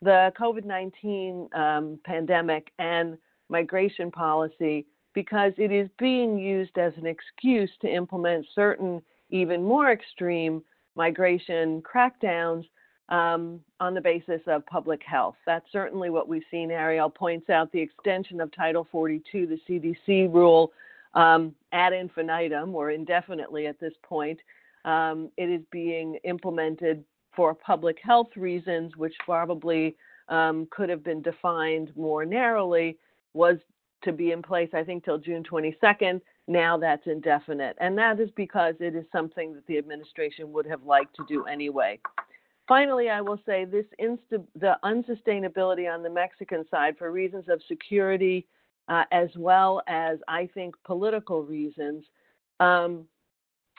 the COVID 19 um, pandemic and migration policy because it is being used as an excuse to implement certain, even more extreme migration crackdowns um, on the basis of public health. That's certainly what we've seen. Ariel points out the extension of Title 42, the CDC rule, um, ad infinitum or indefinitely at this point. Um, it is being implemented for public health reasons, which probably um, could have been defined more narrowly, was to be in place, I think, till June 22nd. Now that's indefinite. And that is because it is something that the administration would have liked to do anyway. Finally, I will say this insta- the unsustainability on the Mexican side for reasons of security, uh, as well as I think political reasons, um,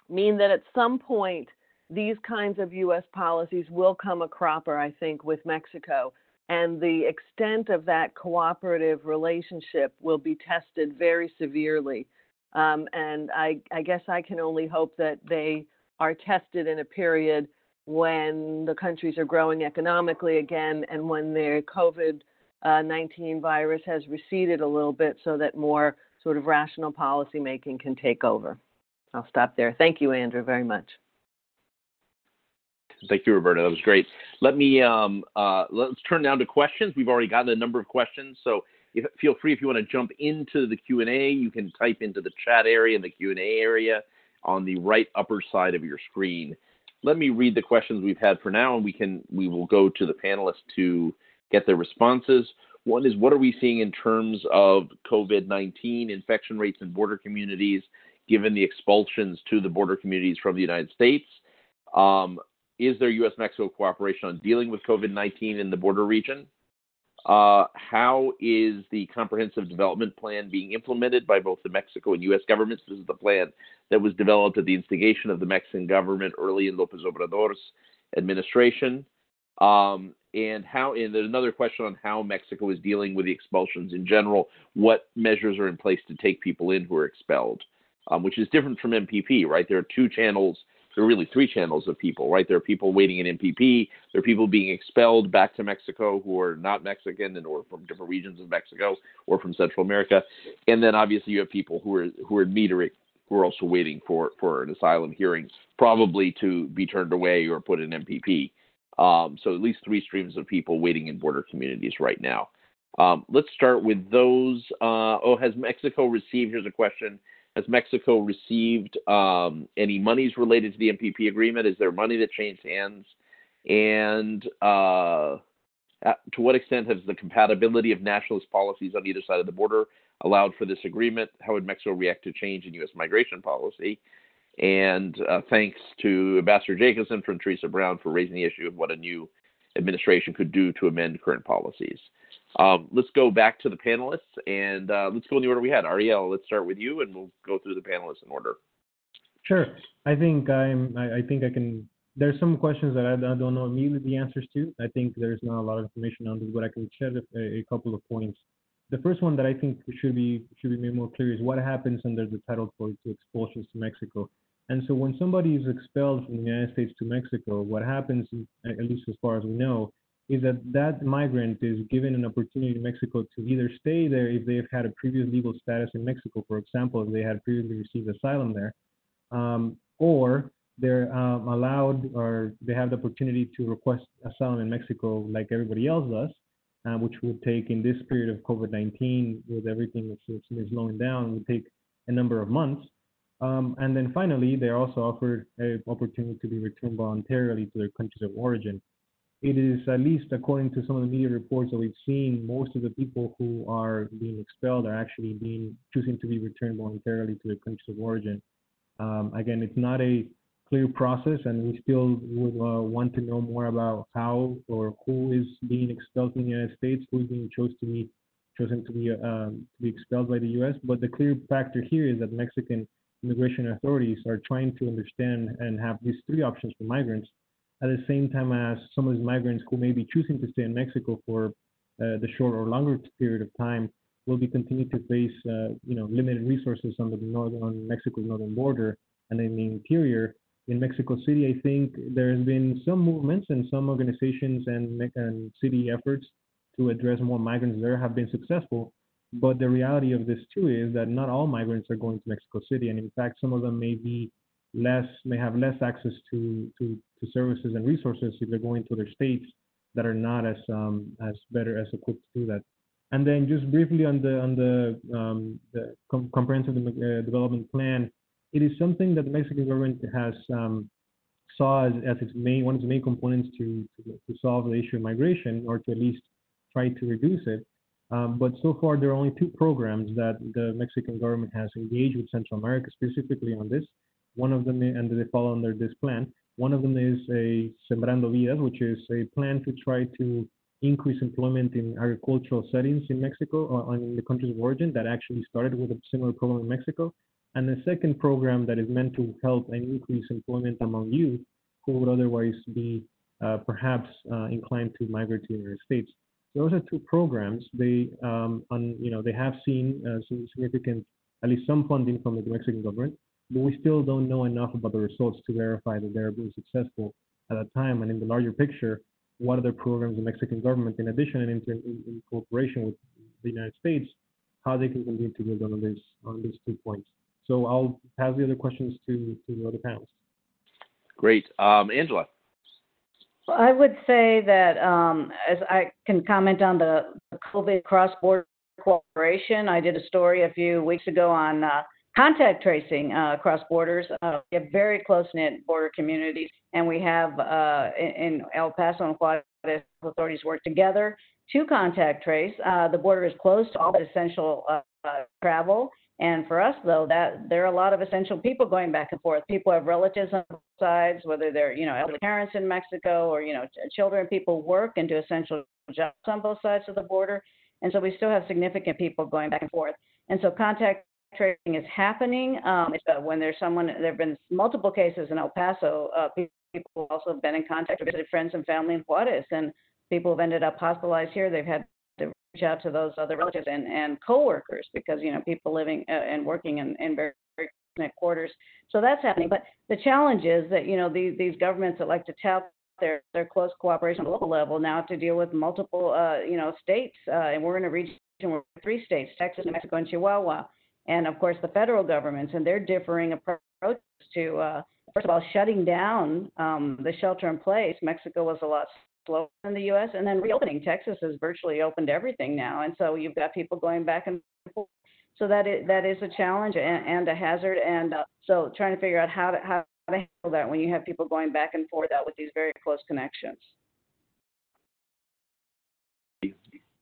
mean that at some point these kinds of U.S. policies will come a cropper, I think, with Mexico. And the extent of that cooperative relationship will be tested very severely. Um, and I, I guess I can only hope that they are tested in a period when the countries are growing economically again and when their COVID uh, 19 virus has receded a little bit so that more sort of rational policymaking can take over. I'll stop there. Thank you, Andrew, very much. Thank you, Roberta. That was great. Let me um, uh, let's turn now to questions. We've already gotten a number of questions, so if, feel free if you want to jump into the Q and A. You can type into the chat area in the Q and A area on the right upper side of your screen. Let me read the questions we've had for now, and we can we will go to the panelists to get their responses. One is what are we seeing in terms of COVID-19 infection rates in border communities, given the expulsions to the border communities from the United States? Um, is there U.S. Mexico cooperation on dealing with COVID 19 in the border region? Uh, how is the comprehensive development plan being implemented by both the Mexico and U.S. governments? This is the plan that was developed at the instigation of the Mexican government early in Lopez Obrador's administration. Um, and how, and there's another question on how Mexico is dealing with the expulsions in general. What measures are in place to take people in who are expelled, um, which is different from MPP, right? There are two channels there are really three channels of people, right? There are people waiting in MPP. There are people being expelled back to Mexico who are not Mexican and or from different regions of Mexico or from Central America, and then obviously you have people who are who are metering who are also waiting for for an asylum hearing, probably to be turned away or put in MPP. Um, so at least three streams of people waiting in border communities right now. Um, let's start with those. Uh, oh, has Mexico received? Here's a question. Has Mexico received um, any monies related to the MPP agreement? Is there money that changed hands? And uh, to what extent has the compatibility of nationalist policies on either side of the border allowed for this agreement? How would Mexico react to change in U.S. migration policy? And uh, thanks to Ambassador Jacobson from Teresa Brown for raising the issue of what a new administration could do to amend current policies. Um, let's go back to the panelists and uh, let's go in the order we had. Ariel, let's start with you and we'll go through the panelists in order. Sure. I think I'm. I, I think I can. There's some questions that I, I, don't know immediately the answers to. I think there's not a lot of information on this, but I can shed a, a couple of points. The first one that I think should be should be made more clear is what happens under the Title 42 expulsions to Mexico. And so when somebody is expelled from the United States to Mexico, what happens, at least as far as we know, is that that migrant is given an opportunity in Mexico to either stay there if they've had a previous legal status in Mexico, for example, if they had previously received asylum there, um, or they're um, allowed or they have the opportunity to request asylum in Mexico like everybody else does, uh, which would take in this period of COVID-19 with everything that's, that's slowing down, would take a number of months. Um, and then finally, they're also offered an opportunity to be returned voluntarily to their countries of origin it is at least according to some of the media reports that we've seen, most of the people who are being expelled are actually being choosing to be returned voluntarily to their countries of origin. Um, again, it's not a clear process, and we still would uh, want to know more about how or who is being expelled in the United States, who is being chosen to be chosen to be um, to be expelled by the U.S. But the clear factor here is that Mexican immigration authorities are trying to understand and have these three options for migrants at the same time as some of these migrants who may be choosing to stay in Mexico for uh, the short or longer period of time will be continuing to face, uh, you know, limited resources on the northern, on Mexico's northern border and in the interior, in Mexico City, I think there has been some movements and some organizations and, and city efforts to address more migrants there have been successful. But the reality of this too is that not all migrants are going to Mexico City, and in fact, some of them may be less, may have less access to to, to services and resources if they're going to their states that are not as um, as better as equipped to do that. And then just briefly on the on the, um, the com comprehensive uh, development plan, it is something that the Mexican government has um, saw as, as its main one of its main components to, to, to solve the issue of migration or to at least try to reduce it. Um, but so far, there are only two programs that the Mexican government has engaged with Central America specifically on this. One of them, and they fall under this plan. One of them is a Sembrando Vidas, which is a plan to try to increase employment in agricultural settings in Mexico or in the countries of origin that actually started with a similar program in Mexico. And the second program that is meant to help and increase employment among youth who would otherwise be uh, perhaps uh, inclined to migrate to the United States. Those are two programs. They, um, on, you know, they have seen uh, significant, at least some funding from the Mexican government, but we still don't know enough about the results to verify that they're being successful at that time. And in the larger picture, what other programs the Mexican government, in addition and in, in, in cooperation with the United States, how they can continue to build on this on these two points. So I'll pass the other questions to to the other panelists. Great, um, Angela. I would say that um, as I can comment on the COVID cross-border cooperation, I did a story a few weeks ago on uh, contact tracing uh, across borders. Uh, we have very close-knit border communities, and we have uh, in, in, El Paso and Juarez authorities work together to contact trace. Uh, the border is closed to all essential uh, travel, and for us, though, that there are a lot of essential people going back and forth. People have relatives on both sides, whether they're you know elderly parents in Mexico or you know children. People work and do essential jobs on both sides of the border, and so we still have significant people going back and forth. And so contact tracing is happening. Um, when there's someone, there have been multiple cases in El Paso. Uh, people also have been in contact with visited friends and family in Juarez, and people have ended up hospitalized here. They've had to reach out to those other relatives and, and coworkers because you know people living uh, and working in, in very, very quarters. So that's happening. But the challenge is that you know these these governments that like to tout their their close cooperation at the local level now to deal with multiple uh, you know states, uh, and we're in a region where three states: Texas, New Mexico, and Chihuahua, and of course the federal governments and their differing approaches to. Uh, First of all, shutting down um, the shelter in place, Mexico was a lot slower than the U.S. And then reopening, Texas has virtually opened everything now, and so you've got people going back and forth. So that is that is a challenge and, and a hazard, and uh, so trying to figure out how to how to handle that when you have people going back and forth out with these very close connections.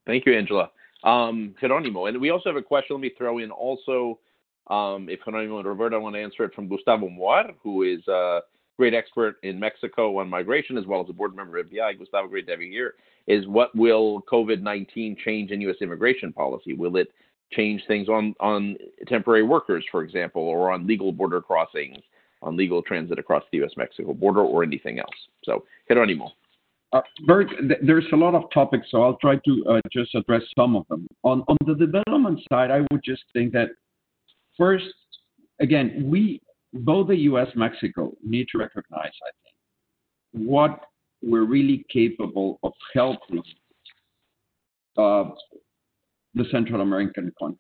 Thank you, Angela. Um, and we also have a question. Let me throw in also, um, if Geronimo and Roberto want to answer it from Gustavo Mohar, who is a great expert in Mexico on migration, as well as a board member of MPI. Gustavo, great to have you here. Is what will COVID 19 change in U.S. immigration policy? Will it change things on, on temporary workers, for example, or on legal border crossings, on legal transit across the U.S. Mexico border, or anything else? So, Geronimo. Uh, Bert, th- there's a lot of topics, so I'll try to uh, just address some of them. On, on the development side, I would just think that first, again, we both the U.S. Mexico need to recognize, I think, what we're really capable of helping uh, the Central American countries.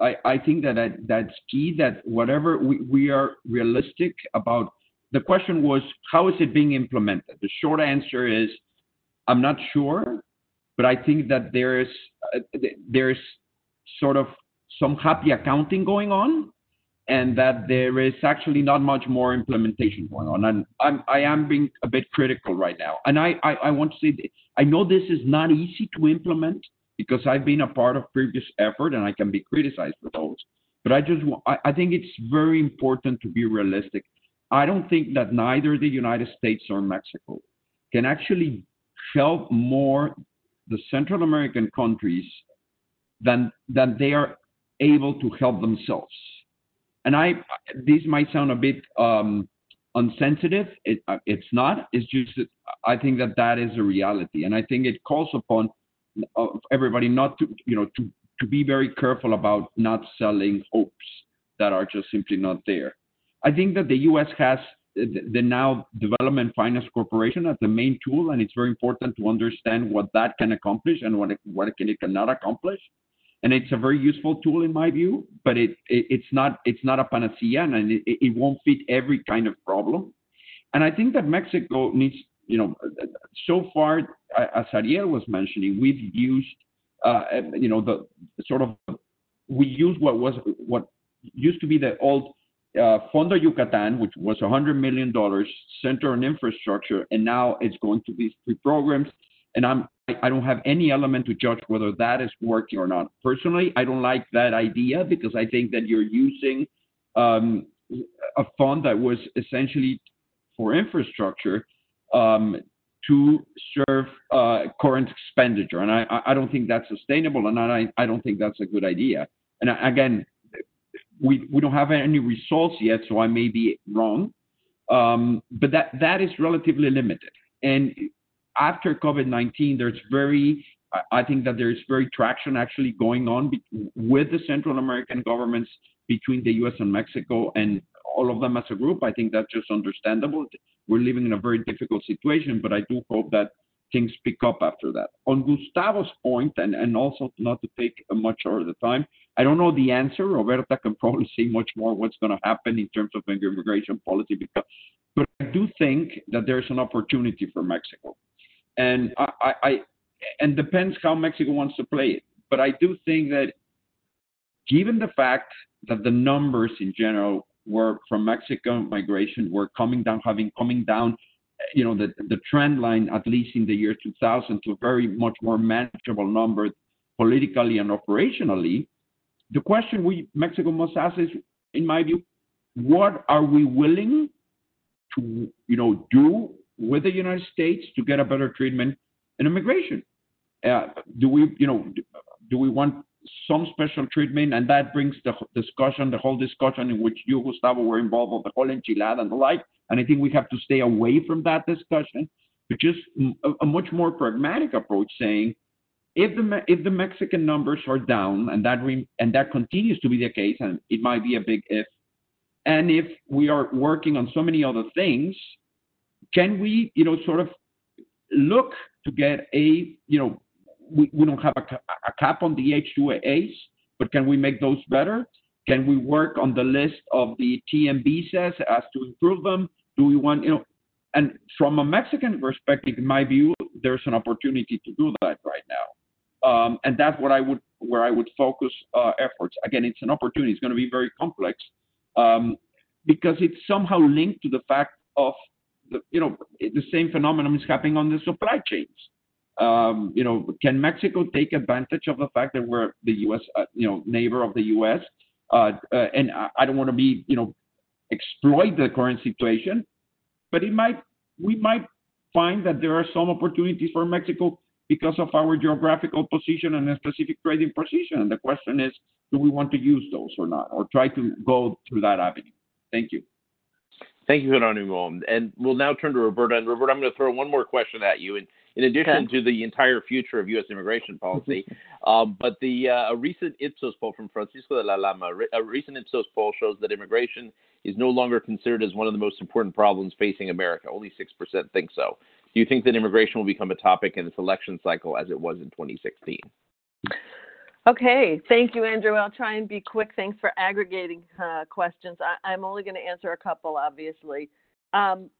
I, think that, that that's key. That whatever we are realistic about. The question was, how is it being implemented? The short answer is, I'm not sure, but I think that there is uh, there's sort of some happy accounting going on and that there is actually not much more implementation going on. And I'm, I am being a bit critical right now. And I, I, I want to say, that I know this is not easy to implement because I've been a part of previous effort and I can be criticized for those. But I just, I, I think it's very important to be realistic. I don't think that neither the United States or Mexico can actually help more the Central American countries than, than they are able to help themselves and I this might sound a bit um, unsensitive. It, uh, it's not. It's just that I think that that is a reality, and I think it calls upon uh, everybody not to you know to to be very careful about not selling hopes that are just simply not there. I think that the U.S. has the, now Development Finance Corporation as the main tool, and it's very important to understand what that can accomplish and what it, what it, can, it cannot accomplish. And it's a very useful tool in my view, but it, it it's not it's not a panacea, and it, it won't fit every kind of problem. And I think that Mexico needs, you know, so far, as Ariel was mentioning, we've used, uh, you know, the sort of we use what was what used to be the old Fondo Yucatan, which was $100 million center on infrastructure, and now it's going to these three programs. And I don't have any element to judge whether that is working or not. Personally, I don't like that idea because I think that you're using um, a fund that was essentially for infrastructure um, to serve uh, current expenditure. And I, don't think that's sustainable, and I, I don't think that's a good idea. And again, we, we don't have any results yet, so I may be wrong. Um, but that, that is relatively limited. And after COVID-19, there's very, I think that there's very traction actually going on be, with the Central American governments between the U.S. and Mexico and all of them as a group. I think that's just understandable. We're living in a very difficult situation, but I do hope that things pick up after that. On Gustavo's point, and, and also not to take much of the time, I don't know the answer. Roberta can probably say much more what's going to happen in terms of immigration policy, because, but I do think that there's an opportunity for Mexico, and I, I, I and depends how Mexico wants to play it. But I do think that, given the fact that the numbers in general were from Mexican migration were coming down, having coming down you know, the, the trend line, at least in the year 2000, to a very much more manageable number politically and operationally. The question we Mexico must ask is, in my view, what are we willing to, you know, do with the United States to get a better treatment in immigration? Uh, do we, you know, do we want some special treatment? And that brings the discussion, the whole discussion in which you, Gustavo, were involved with the whole enchilada and the like. And I think we have to stay away from that discussion, but just a, a much more pragmatic approach saying, if the if the Mexican numbers are down and that re, and that continues to be the case, and it might be a big if, and if we are working on so many other things, can we, you know, sort of look to get a, you know, we, we don't have a, a cap on the H2As, but can we make those better? Can we work on the list of the visas as to improve them? Do we want, you know, and from a Mexican perspective, in my view, there's an opportunity to do that right now. Um, and that's what I would, where I would focus uh, efforts. Again, it's an opportunity. It's going to be very complex um, because it's somehow linked to the fact of, the, you know, the same phenomenon is happening on the supply chains. Um, you know, can Mexico take advantage of the fact that we're the U.S., uh, you know, neighbor of the U.S. Uh, uh, and I, I don't want to be, you know, exploit the current situation, but it might we might find that there are some opportunities for Mexico because of our geographical position and a specific trading position. And the question is, do we want to use those or not, or try to go through that avenue? Thank you. Thank you, Geronimo. And we'll now turn to Roberta. And Roberta, I'm going to throw one more question at you. And in addition okay. to the entire future of U.S. immigration policy. um, but the uh, a recent Ipsos poll from Francisco de la Lama, a recent Ipsos poll shows that immigration is no longer considered as one of the most important problems facing America. Only 6% think so. Do you think that immigration will become a topic in this election cycle as it was in 2016? Okay, thank you, Andrew. I'll try and be quick. Thanks for aggregating uh, questions. I, am only going to answer a couple, obviously. Um,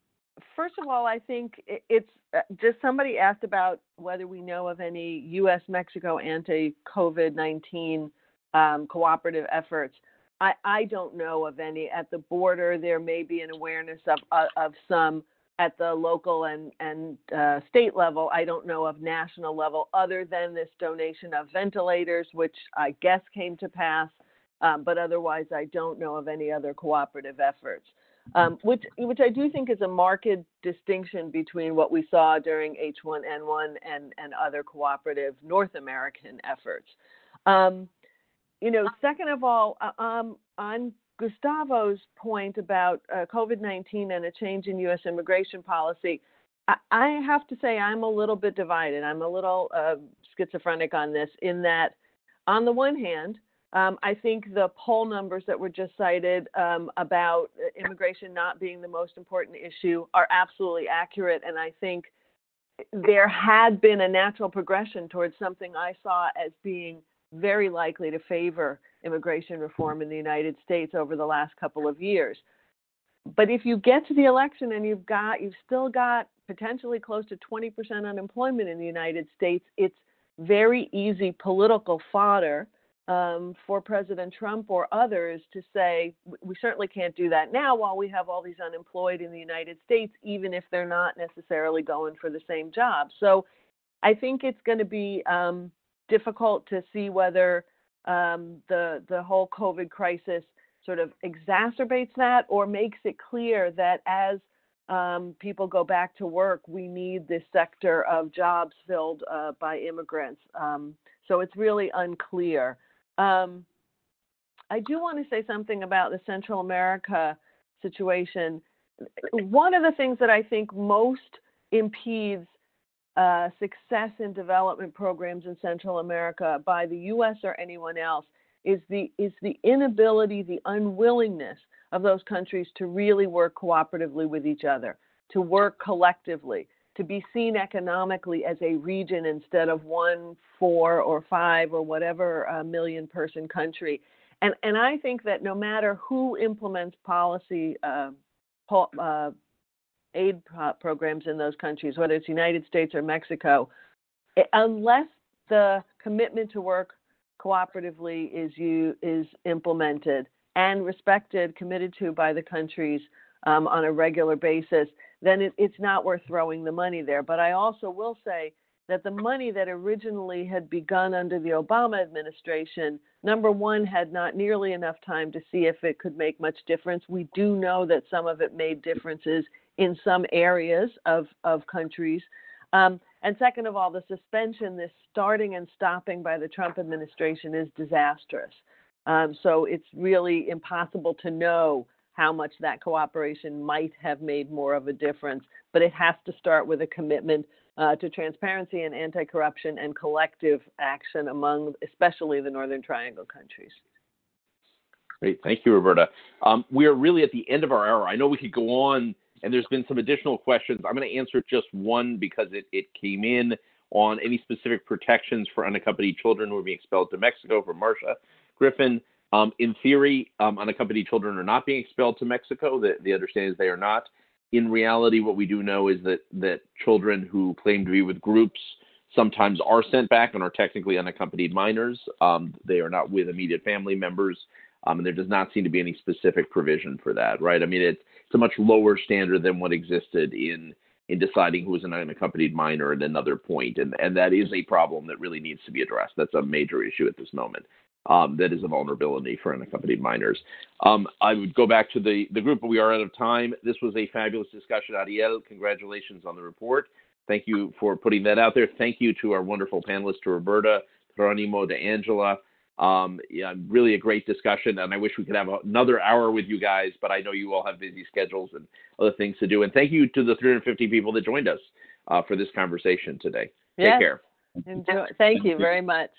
first of all, I think it's uh, just somebody asked about whether we know of any U.S. Mexico anti COVID 19 um, cooperative efforts. I, I don't know of any at the border. There may be an awareness of uh, of some at the local and and uh, state level. I don't know of national level other than this donation of ventilators, which I guess came to pass. Um, but otherwise, I don't know of any other cooperative efforts um, which which I do think is a marked distinction between what we saw during H1N1 and and other cooperative North American efforts. Um, you know, second of all, uh, um, on Gustavo's point about uh, COVID-19 and a change in U.S. immigration policy, I, I, have to say I'm a little bit divided. I'm a little uh, schizophrenic on this, in that, on the one hand, Um, I think the poll numbers that were just cited um, about immigration not being the most important issue are absolutely accurate. And I think there had been a natural progression towards something I saw as being very likely to favor immigration reform in the United States over the last couple of years. But if you get to the election and you've got you've still got potentially close to 20% unemployment in the United States, it's very easy political fodder um, for President Trump or others to say we certainly can't do that now while we have all these unemployed in the United States, even if they're not necessarily going for the same job. So I think it's going to be um, difficult to see whether um, the the whole COVID crisis sort of exacerbates that or makes it clear that as um, people go back to work, we need this sector of jobs filled uh, by immigrants. Um, so it's really unclear. Um, I do want to say something about the Central America situation. One of the things that I think most impedes uh, success in development programs in Central America by the U.S. or anyone else is the is the inability, the unwillingness of those countries to really work cooperatively with each other, to work collectively, to be seen economically as a region instead of one, four, or five, or whatever uh, million person country. And, and I think that no matter who implements policy uh, po- uh, aid pro- programs in those countries, whether it's the United States or Mexico, it, unless the commitment to work cooperatively is you is implemented and respected, committed to by the countries um, on a regular basis, then it, it's not worth throwing the money there. But I also will say that the money that originally had begun under the Obama administration, number one, had not nearly enough time to see if it could make much difference. We do know that some of it made differences in some areas of, of countries. Um, and second of all, the suspension, this starting and stopping by the Trump administration is disastrous. Um, so it's really impossible to know how much that cooperation might have made more of a difference. But it has to start with a commitment uh, to transparency and anti corruption and collective action among, especially the Northern Triangle countries. Great. Thank you, Roberta. Um, we are really at the end of our hour. I know we could go on, and there's been some additional questions. I'm going to answer just one because it, it came in on any specific protections for unaccompanied children who are being expelled to Mexico from Marcia Griffin. Um, in theory, um, unaccompanied children are not being expelled to Mexico. The, the understanding is they are not. In reality, what we do know is that that children who claim to be with groups sometimes are sent back and are technically unaccompanied minors. Um, they are not with immediate family members, um, and there does not seem to be any specific provision for that, right? I mean, it's it's a much lower standard than what existed in in deciding who is an unaccompanied minor at another point, and and that is a problem that really needs to be addressed. That's a major issue at this moment um, that is a vulnerability for unaccompanied minors. Um, I would go back to the, the group, but we are out of time. This was a fabulous discussion. Ariel, congratulations on the report. Thank you for putting that out there. Thank you to our wonderful panelists, to Roberta, Geronimo, to Angela. Um, yeah, really a great discussion, and I wish we could have another hour with you guys, but I know you all have busy schedules and other things to do. And thank you to the 350 people that joined us uh, for this conversation today. Yes. Take care. Enjoy. Thank you very much.